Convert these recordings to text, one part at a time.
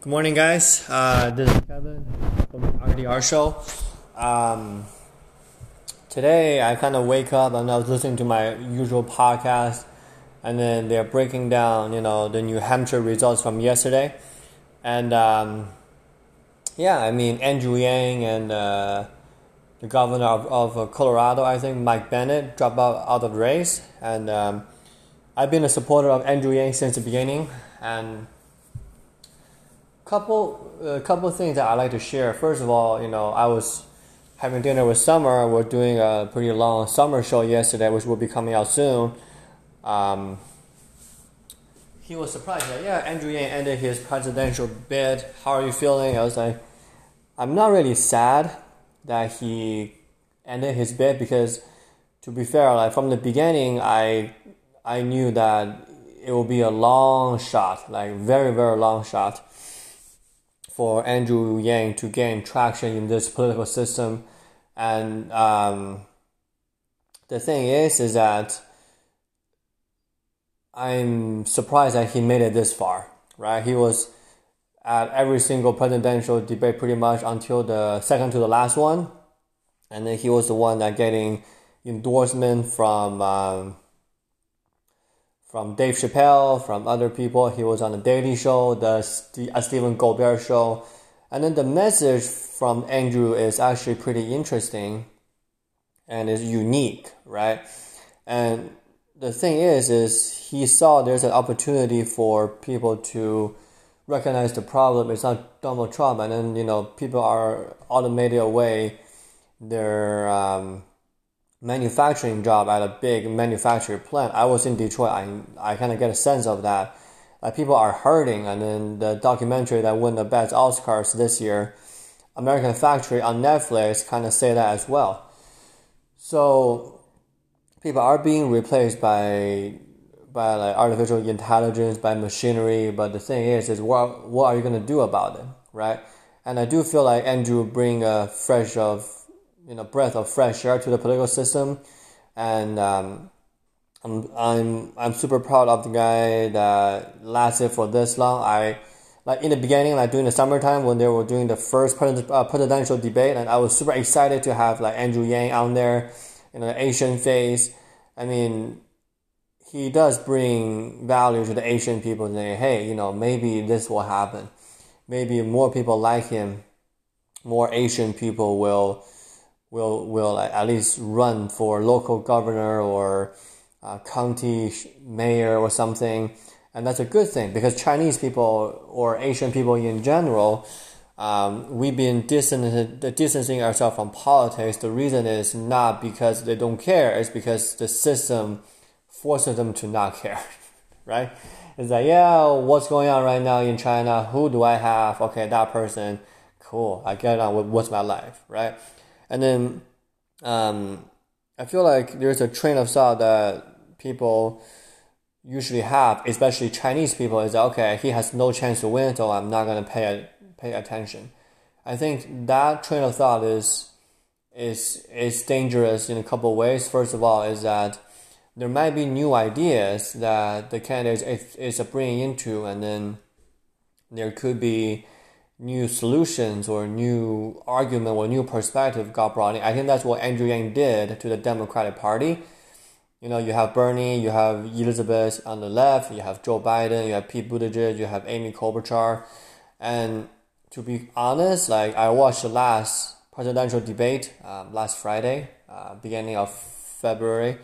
Good morning, guys. Uh, this is Kevin from the RDR show. Um, today, I kind of wake up and I was listening to my usual podcast, and then they're breaking down, you know, the New Hampshire results from yesterday, and um, yeah, I mean Andrew Yang and uh, the governor of, of Colorado, I think Mike Bennet, dropped out, out of the race, and um, I've been a supporter of Andrew Yang since the beginning, and couple a couple things that I like to share. First of all, you know, I was having dinner with Summer. We're doing a pretty long summer show yesterday, which will be coming out soon. Um, he was surprised that yeah, Andrew Yang ended his presidential bid. How are you feeling? I was like, I'm not really sad that he ended his bid because, to be fair, like from the beginning, I I knew that it will be a long shot, like very very long shot for Andrew Yang to gain traction in this political system. And um, the thing is, is that I'm surprised that he made it this far, right? He was at every single presidential debate pretty much until the second to the last one. And then he was the one that getting endorsement from um, from Dave Chappelle, from other people. He was on the Daily Show, the Stephen Colbert Show, and then the message from Andrew is actually pretty interesting, and is unique, right? And the thing is, is he saw there's an opportunity for people to recognize the problem. It's not Donald Trump, and then you know people are automated away their um, manufacturing job at a big manufacturing plant. I was in Detroit. I I kind of get a sense of that. Like people are hurting, and then the documentary that won the best Oscars this year, American Factory on Netflix, kind of say that as well. So people are being replaced by by like artificial intelligence, by machinery. But the thing is, is what what are you gonna do about it, right? And I do feel like Andrew bring a fresh of you know breath of fresh air to the political system, and um, I'm I'm I'm super proud of the guy that lasted for this long. I like in the beginning, like during the summertime when they were doing the first uh, presidential debate, and I was super excited to have like Andrew Yang on there, you know, Asian face. I mean, he does bring value to the Asian people, saying, hey, you know, maybe this will happen. Maybe more people like him, more Asian people will will will at least run for local governor or uh, county mayor or something, and that's a good thing because Chinese people or Asian people in general, um, we've been distancing ourselves from politics. The reason is not because they don't care; it's because the system forces them to not care, right? It's like, yeah, what's going on right now in China? Who do I have? Okay, that person. Cool. I get on with what's my life, right? And then um, I feel like there's a train of thought that people usually have, especially Chinese people, is that, okay, he has no chance to win, so I'm not gonna pay pay attention. I think that train of thought is is is dangerous in a couple of ways. First of all, is that there might be new ideas that the candidate is, is bringing into, and then there could be new solutions or new argument or new perspective got brought in. I think that's what Andrew Yang did to the Democratic Party. You know, you have Bernie, you have Elizabeth on the left, you have Joe Biden, you have Pete Buttigieg, you have Amy Klobuchar, and to be honest, like I watched the last presidential debate um, last Friday, uh, beginning of February,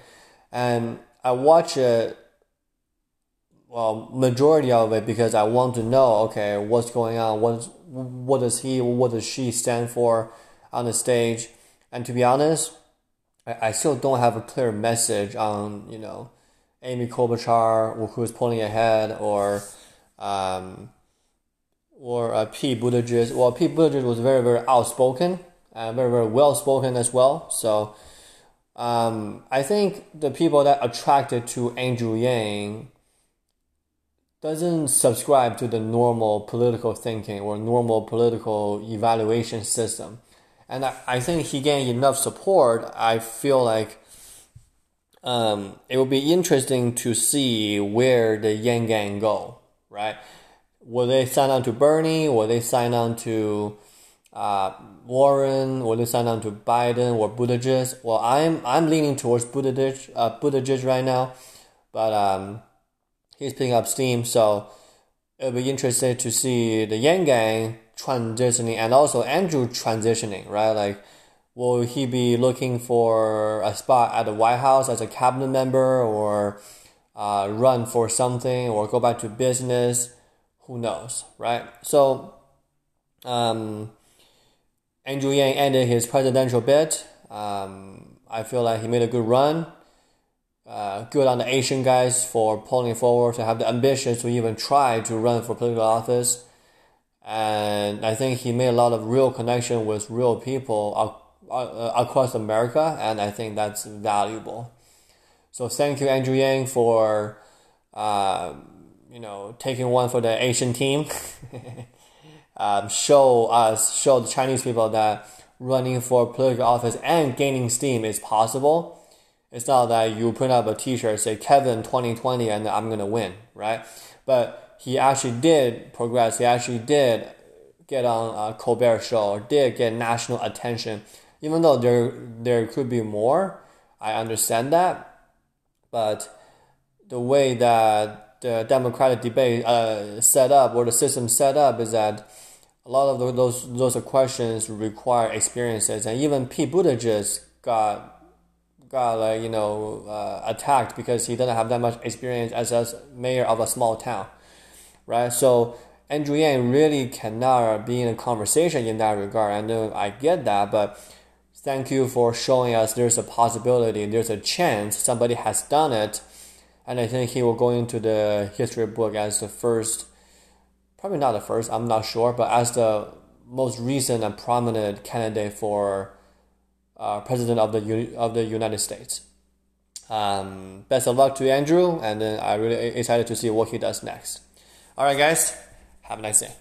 and I watched it well majority of it because I want to know okay what's going on what what does he or what does she stand for on the stage. And to be honest I, I still don't have a clear message on you know Amy Klobuchar who's pulling ahead or um, or uh, Pete Buttigieg. Well P. Buttigieg was very very outspoken and very very well spoken as well. So um, I think the people that attracted to Andrew Yang doesn't subscribe to the normal political thinking or normal political evaluation system. And I, I think he gained enough support. I feel like um, it will be interesting to see where the Yang Gang go, right? will they sign on to Bernie? Will they sign on to uh, Warren? Will they sign on to Biden or Buttigieg? Well, I'm I'm leaning towards Buttigieg, uh, Buttigieg right now, but um, he's picking up steam, so it'll be interesting to see the Yang Gang transitioning and also Andrew transitioning, right? Like, will he be looking for a spot at the White House as a cabinet member or uh, run for something or go back to business? Who knows, right? So, um, Andrew Yang ended his presidential bid. Um, I feel like he made a good run. Uh, good on the Asian guys for pulling forward to have the ambition to even try to run for political office. And I think he made a lot of real connection with real people uh, across America, and I think that's valuable. So thank you, Andrew Yang, for uh, you know taking one for the Asian team. um, show us, show the Chinese people that running for political office and gaining steam is possible. It's not that you print up a T-shirt say Kevin 2020 and I'm gonna win, right? But he actually did progress. He actually did get on a Colbert show, or did get national attention. Even though there there could be more, I understand that, but the way that the Democratic debate uh, set up or the system set up is that a lot of those those questions require experiences, and even Pete Buttigieg got got like you know uh, attacked because he doesn't have that much experience as a mayor of a small town, right? So Andrew Yang really cannot be in a conversation in that regard. I know I get that, but thank you for showing us there's a possibility, there's a chance somebody has done it, and I think he will go into the history book as the first probably not the first, I'm not sure, but as the most recent and prominent candidate for uh, president of the of the United States. Um, best of luck to Andrew, and then I'm really excited to see what he does next. All right, guys, have a nice day.